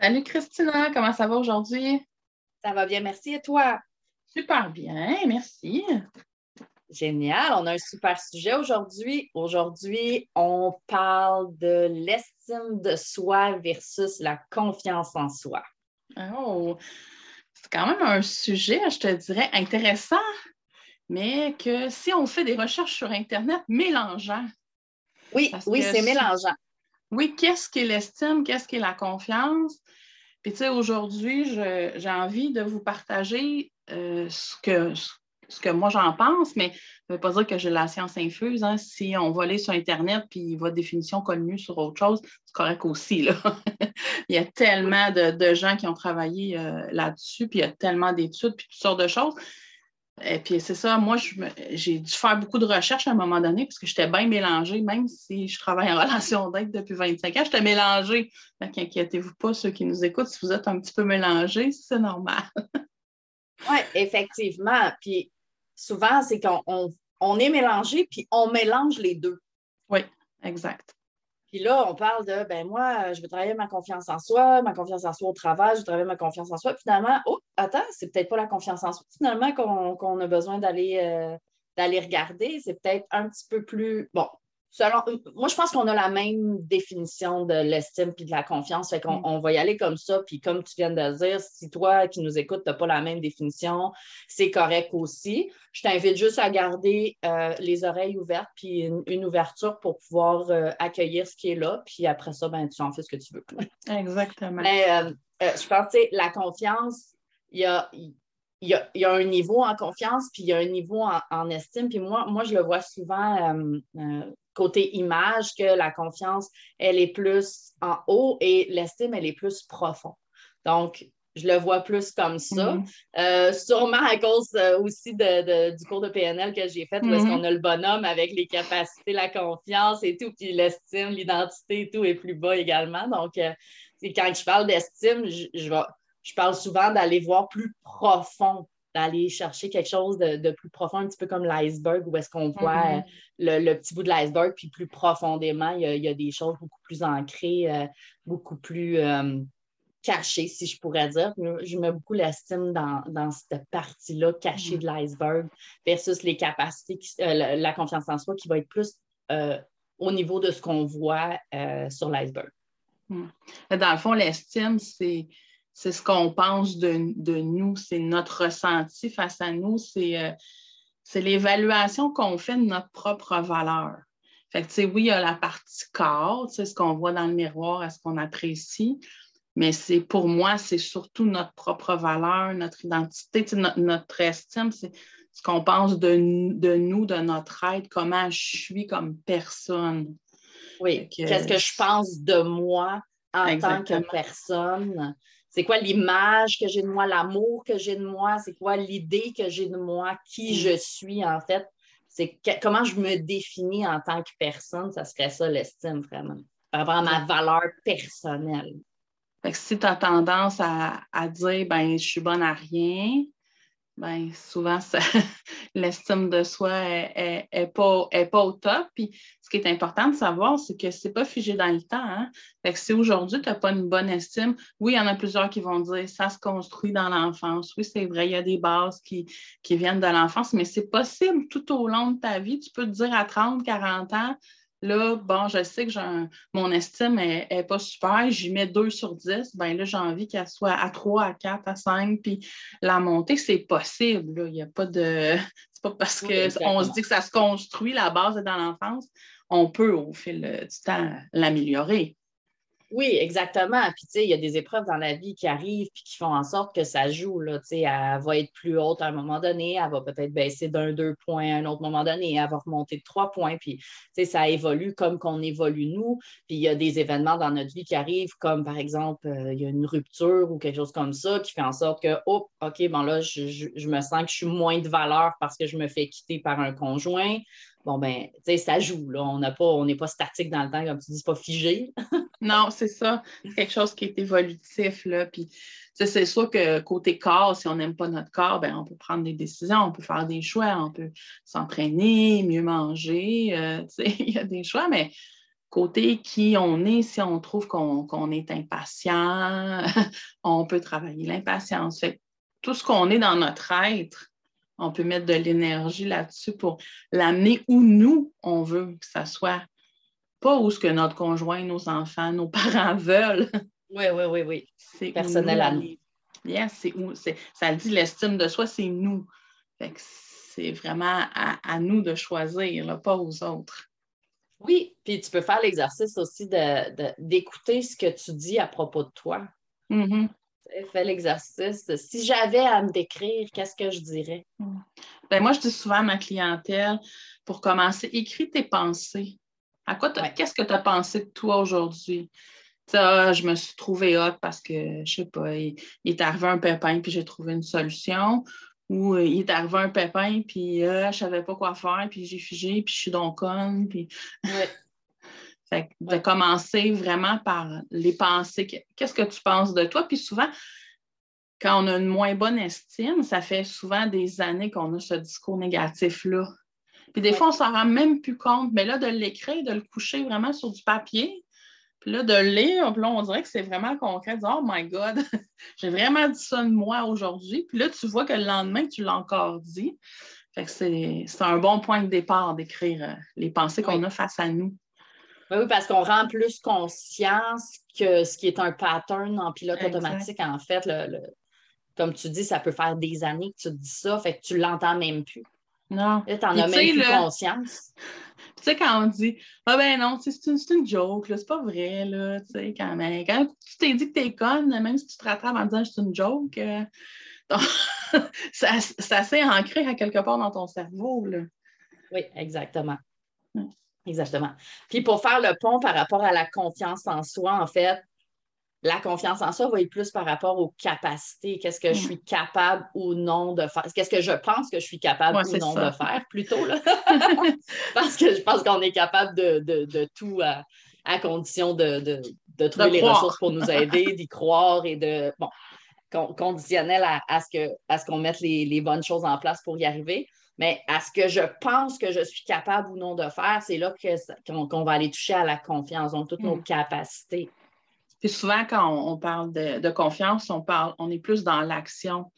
Salut Christina, comment ça va aujourd'hui? Ça va bien, merci. Et toi? Super bien, merci. Génial, on a un super sujet aujourd'hui. Aujourd'hui, on parle de l'estime de soi versus la confiance en soi. Oh, c'est quand même un sujet, je te dirais, intéressant, mais que si on fait des recherches sur Internet, mélangeant. Oui, oui, c'est mélangeant. Oui, qu'est-ce qu'est l'estime, qu'est-ce qu'est la confiance? Puis, tu sais, aujourd'hui, j'ai envie de vous partager euh, ce, que, ce que moi j'en pense, mais ça ne veut pas dire que j'ai la science infuse. Hein. Si on va aller sur Internet puis votre définition mieux sur autre chose, c'est correct aussi. Il y a tellement de, gens qui ont travaillé euh, là-dessus, puis il y a tellement d'études, puis toutes sortes de choses. Et puis c'est ça, moi, j'ai dû faire beaucoup de recherches à un moment donné parce que j'étais bien mélangée, même si je travaille en relation d'aide depuis 25 ans, j'étais mélangée. Donc, inquiétez-vous pas, ceux qui nous écoutent, si vous êtes un petit peu mélangés, c'est normal. oui, effectivement. Puis souvent, c'est qu'on on, est mélangé, puis on mélange les deux. Oui, exact. Puis là, on parle de, ben moi, je veux travailler ma confiance en soi, ma confiance en soi au travail, je veux travailler ma confiance en soi. finalement, oh, attends, c'est peut-être pas la confiance en soi, finalement, qu'on a besoin d'aller euh, d'aller regarder. C'est peut-être un petit peu plus, bon, moi, je pense qu'on a la même définition de l'estime et de la confiance. Fait qu'on mm. on va y aller comme ça. Puis comme tu viens de dire, si toi qui nous écoutes, tu n'as pas la même définition, c'est correct aussi. Je t'invite juste à garder euh, les oreilles ouvertes puis une, ouverture pour pouvoir euh, accueillir ce qui est là. Puis après ça, ben, tu en fais ce que tu veux. Exactement. Mais euh, je pense que la confiance, il y a, il y, a, un niveau en confiance, puis il y a un niveau en, estime. Puis moi, moi, je le vois souvent côté image que la confiance, elle est plus en haut et l'estime, elle est plus profonde. Donc, je le vois plus comme ça. Mm-hmm. Euh, sûrement à cause euh, aussi du cours de PNL que j'ai fait, parce qu'on mm-hmm. a le bonhomme avec les capacités, la confiance et tout, puis l'estime, l'identité et tout est plus bas également. Donc, euh, quand je parle d'estime, je, je parle souvent d'aller voir plus profond d'aller chercher quelque chose de, plus profond, un petit peu comme l'iceberg, où est-ce qu'on voit mm-hmm. euh, le, petit bout de l'iceberg, puis plus profondément, il y, a, des choses beaucoup plus ancrées, euh, beaucoup plus euh, cachées, si je pourrais dire. Je mets beaucoup l'estime dans, cette partie-là cachée mm-hmm. de l'iceberg versus les capacités, la, confiance en soi qui va être plus au niveau de ce qu'on voit sur l'iceberg. Mm. Dans le fond, l'estime, c'est c'est ce qu'on pense de, nous, c'est notre ressenti face à nous, euh, c'est l'évaluation qu'on fait de notre propre valeur. Fait que, oui, il y a la partie corps, ce qu'on voit dans le miroir, est-ce qu'on apprécie, mais c'est pour moi, c'est surtout notre propre valeur, notre identité, notre, estime, c'est ce qu'on pense de, nous, de notre être, comment je suis comme personne. Oui, qu'est-ce que je pense de moi en tant que personne? C'est quoi l'image que j'ai de moi, l'amour que j'ai de moi, c'est quoi l'idée que j'ai de moi, qui mm. je suis en fait. C'est comment je me définis en tant que personne, ça serait ça l'estime vraiment, par rapport à ma valeur personnelle. si tu as tendance à, à dire ben je suis bonne à rien, ben, souvent, l'estime de soi n'est est, pas, pas, au top. Puis, ce qui est important de savoir, c'est que ce n'est pas figé dans le temps. Hein? si aujourd'hui, tu n'as pas une bonne estime, oui, il y en a plusieurs qui vont dire ça se construit dans l'enfance. Oui, c'est vrai, il y a des bases qui, qui viennent de l'enfance, mais c'est possible tout au long de ta vie. Tu peux te dire à 30, 40 ans, Là, bon, je sais que mon estime n'est pas super, j'y mets 2 sur 10. Ben là, j'ai envie qu'elle soit à 3, à 4, à 5, puis la montée, c'est possible. Il n'y a pas de. C'est pas parce qu'on se dit que ça se construit, la base est dans l'enfance. On peut, au fil du temps, l'améliorer. Oui, exactement. Puis, tu sais, il y a des épreuves dans la vie qui arrivent puis qui font en sorte que ça joue. Là, tu sais, elle va être plus haute à un moment donné, elle va peut-être baisser d'un deux points à un autre moment donné, elle va remonter de trois points. Puis, tu sais, ça évolue comme qu'on évolue nous. Puis, il y a des événements dans notre vie qui arrivent, comme par exemple, euh, il y a une rupture ou quelque chose comme ça qui fait en sorte que, oh, OK, bon là, je, je me sens que je suis moins de valeur parce que je me fais quitter par un conjoint bon, ben, tu sais, ça joue. Là. On n'est pas statique dans le temps, comme tu dis, pas figé. non, c'est ça. C'est quelque chose qui est évolutif. Là. Puis, c'est sûr que côté corps, si on n'aime pas notre corps, ben, on peut prendre des décisions, on peut faire des choix, on peut s'entraîner, mieux manger. Euh, il y a des choix, mais côté qui on est, si on trouve qu'on est impatient, on peut travailler l'impatience. Tout ce qu'on est dans notre être, on peut mettre de l'énergie là-dessus pour l'amener où nous, on veut que ça soit. Pas où ce que notre conjoint, nos enfants, nos parents veulent. Oui, oui, oui, oui. C'est personnel à nous. c'est où, ça dit l'estime de soi, c'est nous. c'est vraiment à, nous de choisir, pas aux autres. Oui, puis tu peux faire l'exercice aussi d'écouter ce que tu dis à propos de toi. Mm-hmm fait l'exercice. Si j'avais à me décrire, qu'est-ce que je dirais? Ben, moi, je dis souvent à ma clientèle, pour commencer, écris tes pensées. À quoi Qu'est-ce que tu as pensé de toi aujourd'hui? Ça, je me suis trouvée hot parce que, je sais pas, il, est arrivé un pépin puis j'ai trouvé une solution. Ou euh, il est arrivé un pépin puis je euh, je savais pas quoi faire puis j'ai figé puis je suis donc conne. Puis... de commencer vraiment par les pensées. Qu'est-ce que tu penses de toi? Puis souvent, quand on a une moins bonne estime, ça fait souvent des années qu'on a ce discours négatif-là. Puis des fois, on s'en rend même plus compte. Mais là, de l'écrire, de le coucher vraiment sur du papier, puis là, de le lire, puis là, on dirait que c'est vraiment concret. oh my God, j'ai vraiment dit ça de moi aujourd'hui. Puis là, tu vois que le lendemain, tu l'as encore dit. c'est un bon point de départ d'écrire euh, les pensées qu'on a face à nous. Oui, parce qu'on rend plus conscience que ce qui est un pattern en pilote automatique, en fait, le, comme tu dis, ça peut faire des années que tu te dis ça, fait que tu l'entends même plus. Non. tu n'en as même plus conscience. Tu sais, quand on dit Ah ben non, c'est une, une, joke, c'est pas vrai, là, tu sais, quand même. Quand tu t'es dit que t'es conne, même si tu te rattrapes en disant c'est une joke, euh, ça, ça s'est ancré à quelque part dans ton cerveau, là. Oui, exactement. Exactement. Puis pour faire le pont par rapport à la confiance en soi, en fait, la confiance en soi va être plus par rapport aux capacités. Qu'est-ce que je suis capable ou non de faire? Qu'est-ce que je pense que je suis capable ou non de faire, plutôt. Là. Parce que je pense qu'on est capable de, tout à, condition de, trouver les ressources pour nous aider, d'y croire et de. Bon, conditionnel à, ce qu'on mette les, les bonnes choses en place pour y arriver. Mais à ce que je pense que je suis capable ou non de faire, c'est là qu'on va aller toucher à la confiance, donc toutes nos mm. capacités. Puis souvent, quand on, parle de, confiance, on, parle, on est plus dans l'action.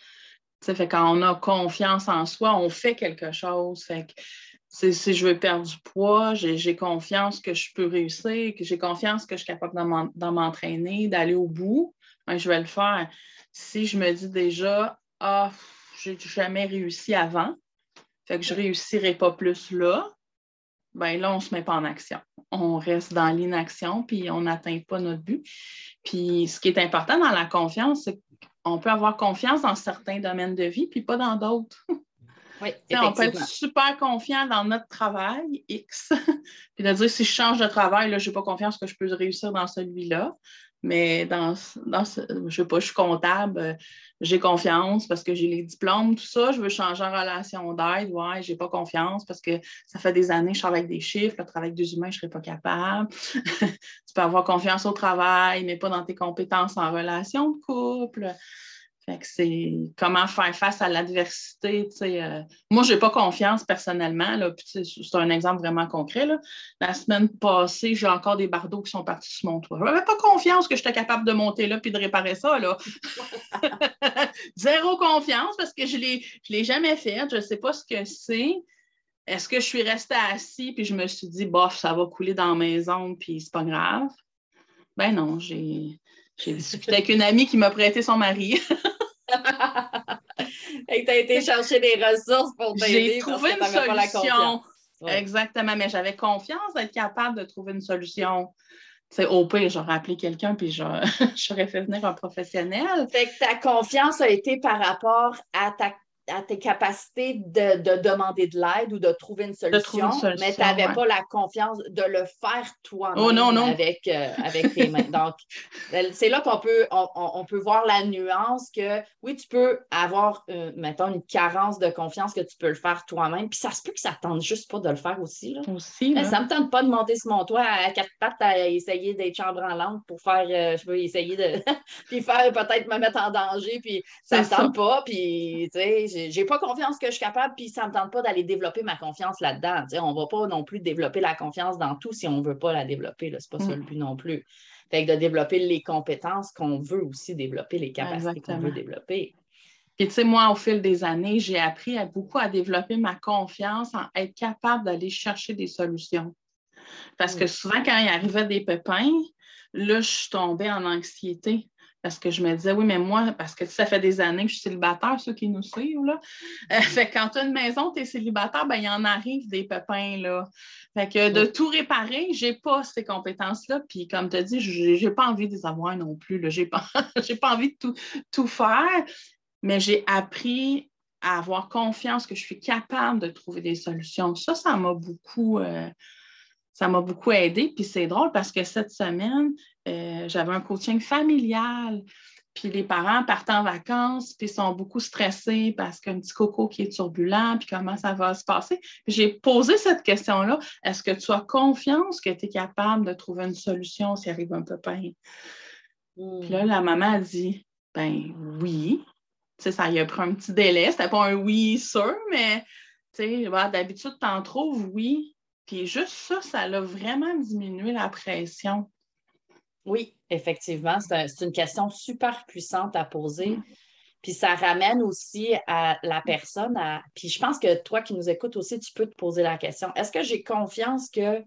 Fait quand on a confiance en soi, on fait quelque chose. Fait que si je veux perdre du poids, j'ai confiance que je peux réussir, que j'ai confiance que je suis capable d'en m'entraîner, d'aller au bout, ben, je vais le faire. Si je me dis déjà, ah, j'ai jamais réussi avant, fait que je ne réussirai pas plus là, ben là, on ne se met pas en action. On reste dans l'inaction, puis on n'atteint pas notre but. Puis ce qui est important dans la confiance, c'est qu'on peut avoir confiance dans certains domaines de vie, puis pas dans d'autres. Oui, on peut être super confiant dans notre travail X, puis de dire si je change de travail, je n'ai pas confiance que je peux réussir dans celui-là. Mais dans, dans ce, je sais pas, je suis comptable, euh, j'ai confiance parce que j'ai les diplômes, tout ça. Je veux changer en relation d'aide. Ouais, j'ai pas confiance parce que ça fait des années que je travaille avec des chiffres. Le travail avec des humains, je serais pas capable. tu peux avoir confiance au travail, mais pas dans tes compétences en relation de couple c'est comment faire face à l'adversité. Euh. Moi, je n'ai pas confiance personnellement. c'est un exemple vraiment concret. La semaine passée, j'ai encore des bardeaux qui sont partis sur mon toit. Je n'avais pas confiance que j'étais capable de monter là et de réparer ça. Là. Zéro confiance parce que je ne l'ai jamais fait. Je ne sais pas ce que c'est. Est-ce que je suis restée assise puis je me suis dit, bof, ça va couler dans la maison puis c'est pas grave? Ben non, j'ai discuté avec une amie qui m'a prêté son mari. Et tu as été chercher des ressources pour t'aider. J'ai trouvé une solution. Exactement, mais j'avais confiance d'être capable de trouver une solution. au pire, j'aurais appelé quelqu'un puis j'aurais fait venir un professionnel. Fait que ta confiance a été par rapport à ta à tes capacités de, demander de l'aide ou de trouver une solution, mais tu n'avais pas la confiance de le faire toi-même oh, Avec, euh, avec tes mains. Donc, c'est là qu'on peut, on, peut voir la nuance que oui, tu peux avoir, euh, mettons, une carence de confiance que tu peux le faire toi-même. Puis ça se peut que ça ne tente juste pas de le faire aussi. Là. Aussi. Ça ne me tente pas de monter sur mon toit à quatre pattes à essayer d'être chambre en lampe pour faire, euh, je veux essayer de. puis faire peut-être me mettre en danger, puis ça ne me tente pas. Puis, tu sais, j'ai pas confiance que je suis capable, puis ça ne me tente pas d'aller développer ma confiance là-dedans. On ne va pas non plus développer la confiance dans tout si on ne veut pas la développer. Ce n'est pas ça le mm. but non plus. Fait que de développer les compétences qu'on veut aussi développer, les capacités qu'on veut développer. Puis, tu sais, moi, au fil des années, j'ai appris à, beaucoup à développer ma confiance en être capable d'aller chercher des solutions. Parce que mm. souvent, quand il arrivait des pépins, là, je suis tombée en anxiété parce que je me disais, oui, mais moi, parce que ça fait des années que je suis célibataire, ceux qui nous suivent, là. Euh, fait quand tu as une maison, tu es célibataire, ben, il y en arrive des pépins, là. Fait que de tout réparer, je n'ai pas ces compétences-là. Puis, comme tu as dit, je n'ai pas envie de les avoir non plus, Je n'ai pas, pas envie de tout, tout faire, mais j'ai appris à avoir confiance que je suis capable de trouver des solutions. Ça, ça m'a beaucoup. Euh, ça m'a beaucoup aidé. Puis c'est drôle parce que cette semaine, euh, j'avais un coaching familial. Puis les parents partent en vacances, puis sont beaucoup stressés parce qu'un petit coco qui est turbulent, puis comment ça va se passer. J'ai posé cette question-là. Est-ce que tu as confiance que tu es capable de trouver une solution s'il arrive un pépin? Puis là, la maman a dit Ben oui. Tu sais, ça y a pris un petit délai. C'était pas un oui sûr, mais tu sais, d'habitude, tu en trouves oui. Puis juste ça, ça a vraiment diminué la pression. Oui, effectivement, c'est une question super puissante à poser. Mm. Puis ça ramène aussi à la personne à. Puis je pense que toi qui nous écoutes aussi, tu peux te poser la question est-ce que j'ai confiance que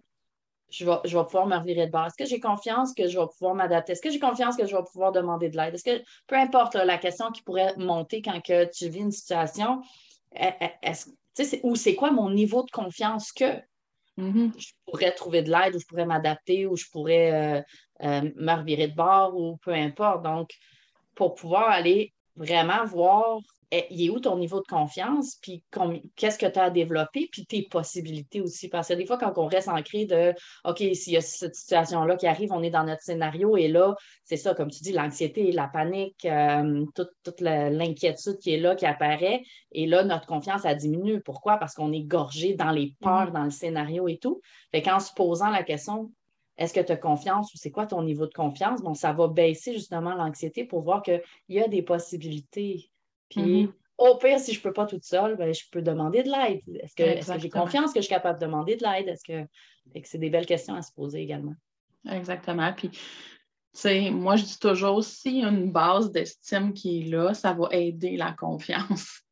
je vais, je vais pouvoir me revirer de bord? Est-ce que j'ai confiance que je vais pouvoir m'adapter? Est-ce que j'ai confiance que je vais pouvoir demander de l'aide? Est-ce que, peu importe la question qui pourrait monter quand que tu vis une situation, est-ce, ou c'est quoi mon niveau de confiance que? Mm-hmm. Je pourrais trouver de l'aide ou je pourrais m'adapter ou je pourrais euh, euh, me revirer de bord ou peu importe. Donc, pour pouvoir aller vraiment voir il est où ton niveau de confiance, puis qu'est-ce que tu as à développer, puis tes possibilités aussi. Parce que des fois, quand on reste ancré de OK, s'il y a cette situation-là qui arrive, on est dans notre scénario, et là, c'est ça, comme tu dis, l'anxiété, la panique, euh, toute, l'inquiétude qui est là, qui apparaît, et là, notre confiance, a diminue. Pourquoi? Parce qu'on est gorgé dans les peurs, mm-hmm. dans le scénario et tout. Fait qu'en se posant la question, est-ce que tu as confiance ou c'est quoi ton niveau de confiance? Bon, ça va baisser justement l'anxiété pour voir qu'il y a des possibilités puis, mm-hmm. au pire, si je ne peux pas toute seule, ben, je peux demander de l'aide. Est-ce que, j'ai confiance que je suis capable de demander de l'aide? Est-ce que, c'est des belles questions à se poser également? Exactement. Puis, moi, je dis toujours, s'il y a une base d'estime qui est là, ça va aider la confiance.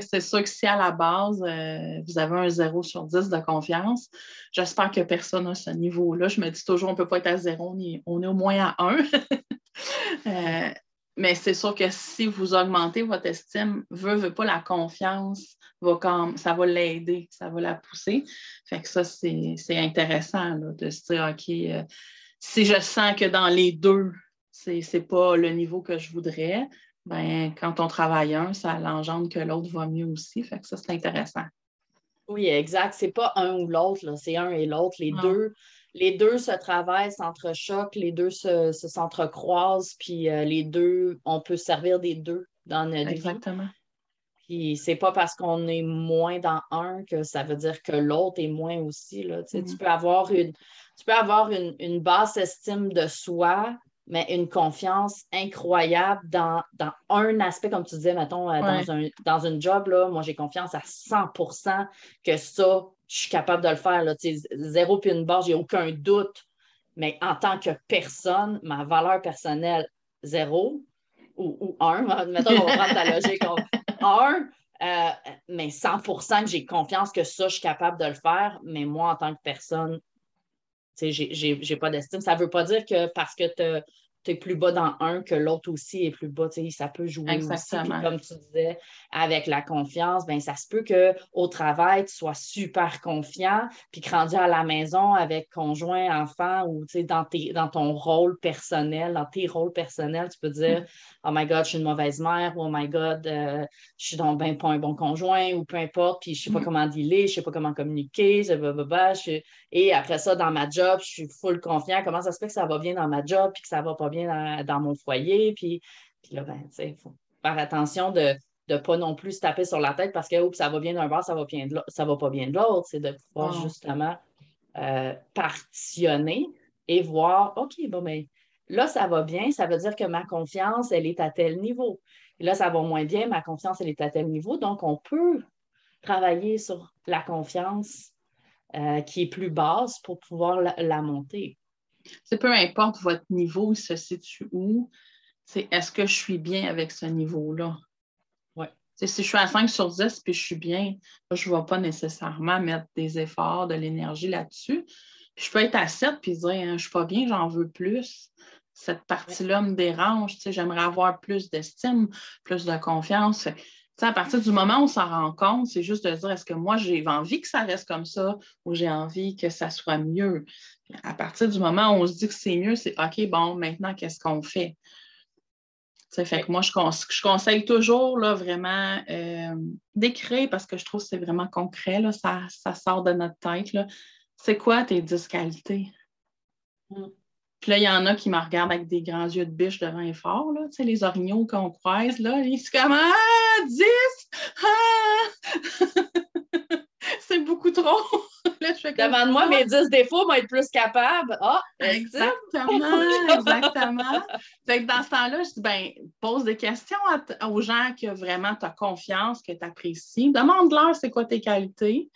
C'est sûr que si à la base, euh, vous avez un 0 sur 10 de confiance, j'espère que personne à ce niveau-là. Je me dis toujours, on ne peut pas être à 0, on est, on est au moins à 1. euh, mais c'est sûr que si vous augmentez votre estime, veut, veut pas la confiance, va comme, ça va l'aider, ça va la pousser. Fait que ça, c'est intéressant de se dire, OK, euh, si je sens que dans les deux, c'est n'est pas le niveau que je voudrais, ben, quand on travaille un, ça l'engendre que l'autre va mieux aussi. Fait que ça, c'est intéressant. Oui, exact. C'est pas un ou l'autre, c'est un et l'autre. Les deux les deux se travaillent, s'entrechoquent, les deux se, s'entrecroisent, puis euh, les deux, on peut servir des deux dans notre Exactement. Puis c'est pas parce qu'on est moins dans un que ça veut dire que l'autre est moins aussi. Là. Tu mm-hmm. peux avoir, une, tu peux avoir une, basse estime de soi, mais une confiance incroyable dans, un aspect, comme tu disais, mettons, euh, dans, un, dans une job, là, moi j'ai confiance à 100% que ça, je suis capable de le faire. Là, zéro puis une barre, j'ai aucun doute. Mais en tant que personne, ma valeur personnelle, zéro ou, un, mettons, on va prendre ta logique, un, euh, mais 100% que j'ai confiance que ça, je suis capable de le faire. Mais moi, en tant que personne, je n'ai pas d'estime. Ça veut pas dire que parce que tu tu es plus bas dans un que l'autre aussi est plus bas. Ça peut jouer aussi. comme tu disais, avec la confiance, ben, ça se peut qu'au travail, tu sois super confiant, puis que rendu à la maison avec conjoint, enfant ou dans, tes, dans ton rôle personnel, dans tes rôles personnels, tu peux dire mm. Oh my God, je suis une mauvaise mère, ou Oh my God, euh, je suis donc ben pas un bon conjoint, ou peu importe, puis je sais pas mm. comment dealer, je sais pas comment communiquer, et après ça, dans ma job, je suis full confiant. Comment ça se fait que ça va bien dans ma job, puis que ça va pas bien dans, mon foyer, puis, là, ben, tu sais, il faut faire attention de ne pas non plus se taper sur la tête parce que ça va bien d'un bord, ça va, bien de ça va pas bien de l'autre. C'est de pouvoir justement euh, partitionner et voir, OK, bon, mais ben, là, ça va bien, ça veut dire que ma confiance, elle est à tel niveau. Et là, ça va moins bien, ma confiance, elle est à tel niveau. Donc, on peut travailler sur la confiance euh, qui est plus basse pour pouvoir la, monter. C'est peu importe votre niveau, il se situe où, c'est est-ce que je suis bien avec ce niveau-là? Si je suis à 5 sur 10 puis je suis bien, je ne vais pas nécessairement mettre des efforts, de l'énergie là-dessus. je peux être à 7 puis dire hein, je ne suis pas bien, j'en veux plus. Cette partie-là me dérange. J'aimerais avoir plus d'estime, plus de confiance. À partir du moment où on s'en rend compte, c'est juste de dire est-ce que moi j'ai envie que ça reste comme ça ou j'ai envie que ça soit mieux? À partir du moment où on se dit que c'est mieux, c'est OK, bon, maintenant, qu'est-ce qu'on fait? fait que moi, je, conseille toujours là, vraiment euh, d'écrire parce que je trouve que c'est vraiment concret, là, ça, sort de notre tête. C'est quoi tes 10 qualités? Mm. Puis là, il y en a qui me regardent avec des grands yeux de biche devant et fort, là, les orignaux qu'on croise, là, ils se comme Ah, 10! Ah! c'est beaucoup trop. Demande-moi mes 10 défauts, moi être plus capable. Ah, exactement, exactement. Fait que dans ce temps-là, je dis, ben, pose des questions aux gens que vraiment tu as confiance, que tu apprécies. Demande-leur c'est quoi tes qualités.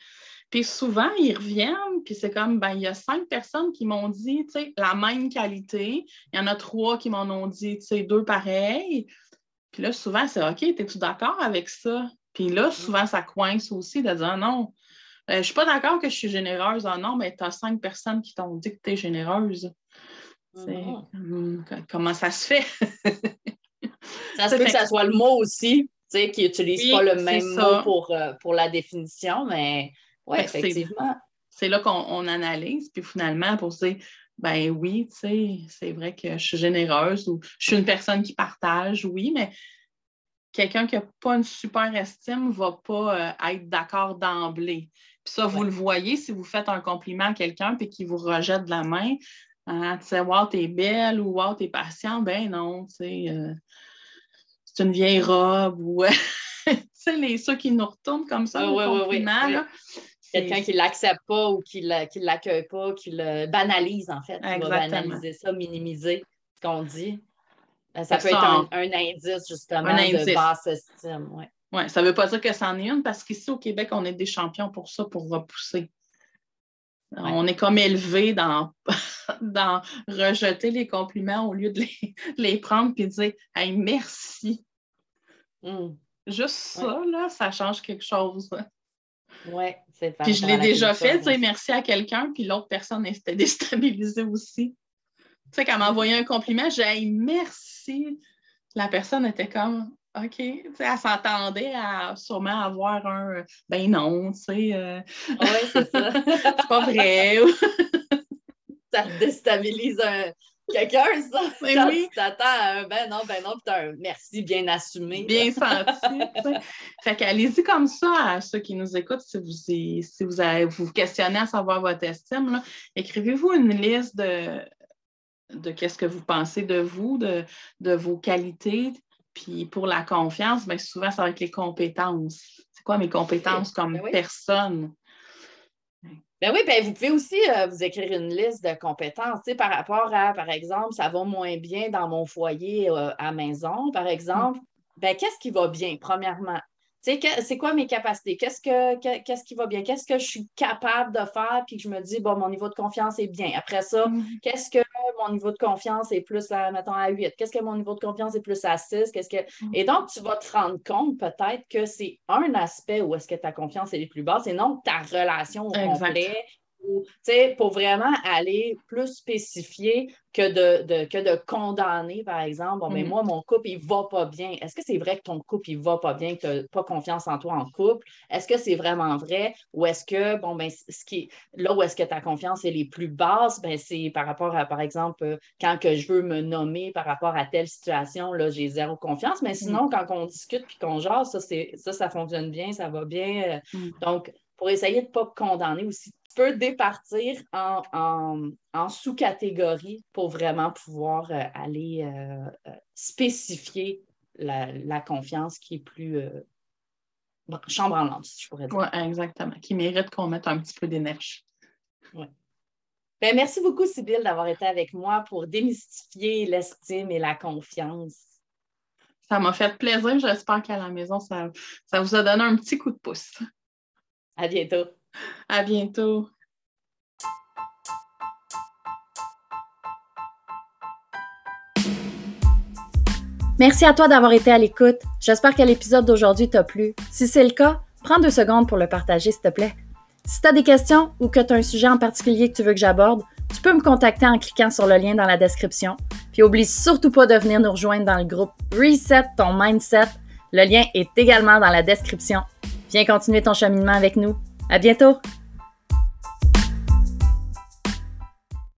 Puis souvent, ils reviennent, puis c'est comme, ben, il y a cinq personnes qui m'ont dit, tu sais, la même qualité. Il y en a trois qui m'en ont dit, tu sais, deux pareils. Puis là, souvent, c'est OK, es-tu d'accord avec ça? Puis là, souvent, ça coince aussi de dire non, euh, je ne suis pas d'accord que je suis généreuse. Ah non, mais tu as cinq personnes qui t'ont dit que tu es généreuse. Mm-hmm. comment ça se fait? ça se peut que ça soit le mot aussi, tu sais, qui n'utilise pas le même mot pour, euh, pour la définition, mais oui, effectivement. C'est là qu'on analyse, puis finalement, pour se dire, ben oui, tu sais, c'est vrai que je suis généreuse ou je suis une personne qui partage, oui, mais quelqu'un qui n'a pas une super estime ne va pas euh, être d'accord d'emblée. Puis ça, vous le voyez si vous faites un compliment à quelqu'un et qu'il vous rejette de la main. Hein, tu sais, wow, t'es belle ou wow, t'es patient. Ben non, tu sais, euh, c'est une vieille robe ou tu sais, les, ceux qui nous retournent comme ça, oui, compliment, Quelqu'un qui ne l'accepte pas ou qui ne l'accueille pas, qui le banalise, en fait. Qui va banaliser ça, minimiser ce qu'on dit. Euh, ça peut être un, indice, justement, de basse estime. Ouais. Oui, ça ne veut pas dire que c'en est une, parce qu'ici au Québec, on est des champions pour ça, pour repousser. On est comme élevé dans, dans rejeter les compliments au lieu de les, prendre et de dire Hey, merci. Hmm. Juste ça, là, ça change quelque chose. Oui, c'est Puis je l'ai déjà fait, tu merci à quelqu'un, puis l'autre personne était déstabilisée aussi. Tu sais, quand m'a envoyé un compliment, j'ai hey, merci. La personne était comme OK. elle s'entendait à sûrement avoir un ben non, tu sais. Euh, oui, c'est ça. c'est pas vrai. ça déstabilise quelqu'un, ça. Mais ben oui. Tu t'attends à un ben non, ben non, puis un merci bien assumé. Bien senti. fait qu'allez-y comme ça à ceux qui nous écoutent si vous si vous, avez, vous, questionnez à savoir votre estime. Écrivez-vous une liste de de qu'est-ce que vous pensez de vous, de, de vos qualités, puis pour la confiance, bien, souvent, ça va être les compétences. C'est quoi mes compétences comme ben personne? Ben oui, ben vous pouvez aussi euh, vous écrire une liste de compétences par rapport à, par exemple, ça va moins bien dans mon foyer euh, à maison, par exemple. Ben, qu'est-ce qui va bien, premièrement? C'est quoi mes capacités? Qu'est-ce, que, qu'est-ce qui va bien? Qu'est-ce que je suis capable de faire? Puis je me dis, bon, mon niveau de confiance est bien. Après ça, mm-hmm. qu'est-ce que mon niveau de confiance est plus, à, mettons, à 8? Qu'est-ce que mon niveau de confiance est plus à 6? Qu'est-ce que... Mm-hmm. Et donc, tu vas te rendre compte peut-être que c'est un aspect où est-ce que ta confiance est plus basse et non ta relation au complet pour vraiment aller plus spécifier que de, que de condamner, par exemple, bon, mais mm. moi, mon couple, il va pas bien. Est-ce que c'est vrai que ton couple, il va pas bien, que tu n'as pas confiance en toi en couple? Est-ce que c'est vraiment vrai? Ou est-ce que, bon, ben, ce qui là où est-ce que ta confiance est les plus basse, ben, c'est par rapport à, par exemple, euh, quand que je veux me nommer par rapport à telle situation, là, j'ai zéro confiance. Mais sinon, mm. quand on discute puis qu'on jase, ça, ça, ça fonctionne bien, ça va bien. Euh. Donc, pour essayer de ne pas condamner aussi peux départir en, sous-catégories pour vraiment pouvoir euh, aller euh, euh, spécifier la, confiance qui est plus chambre en lampe, si je pourrais dire. Oui, exactement. Qui mérite qu'on mette un petit peu d'énergie. Ouais. Ben, merci beaucoup, Sybille, d'avoir été avec moi pour démystifier l'estime et la confiance. Ça m'a fait plaisir. J'espère qu'à la maison, ça, ça vous a donné un petit coup de pouce. À bientôt. À bientôt. Merci à toi d'avoir été à l'écoute. J'espère que l'épisode d'aujourd'hui t'a plu. Si c'est le cas, prends deux secondes pour le partager, s'il te plaît. Si tu as des questions ou que tu as un sujet en particulier que tu veux que j'aborde, tu peux me contacter en cliquant sur le lien dans la description. Puis oublie surtout pas de venir nous rejoindre dans le groupe Reset ton mindset. Le lien est également dans la description. Viens continuer ton cheminement avec nous. À bientôt!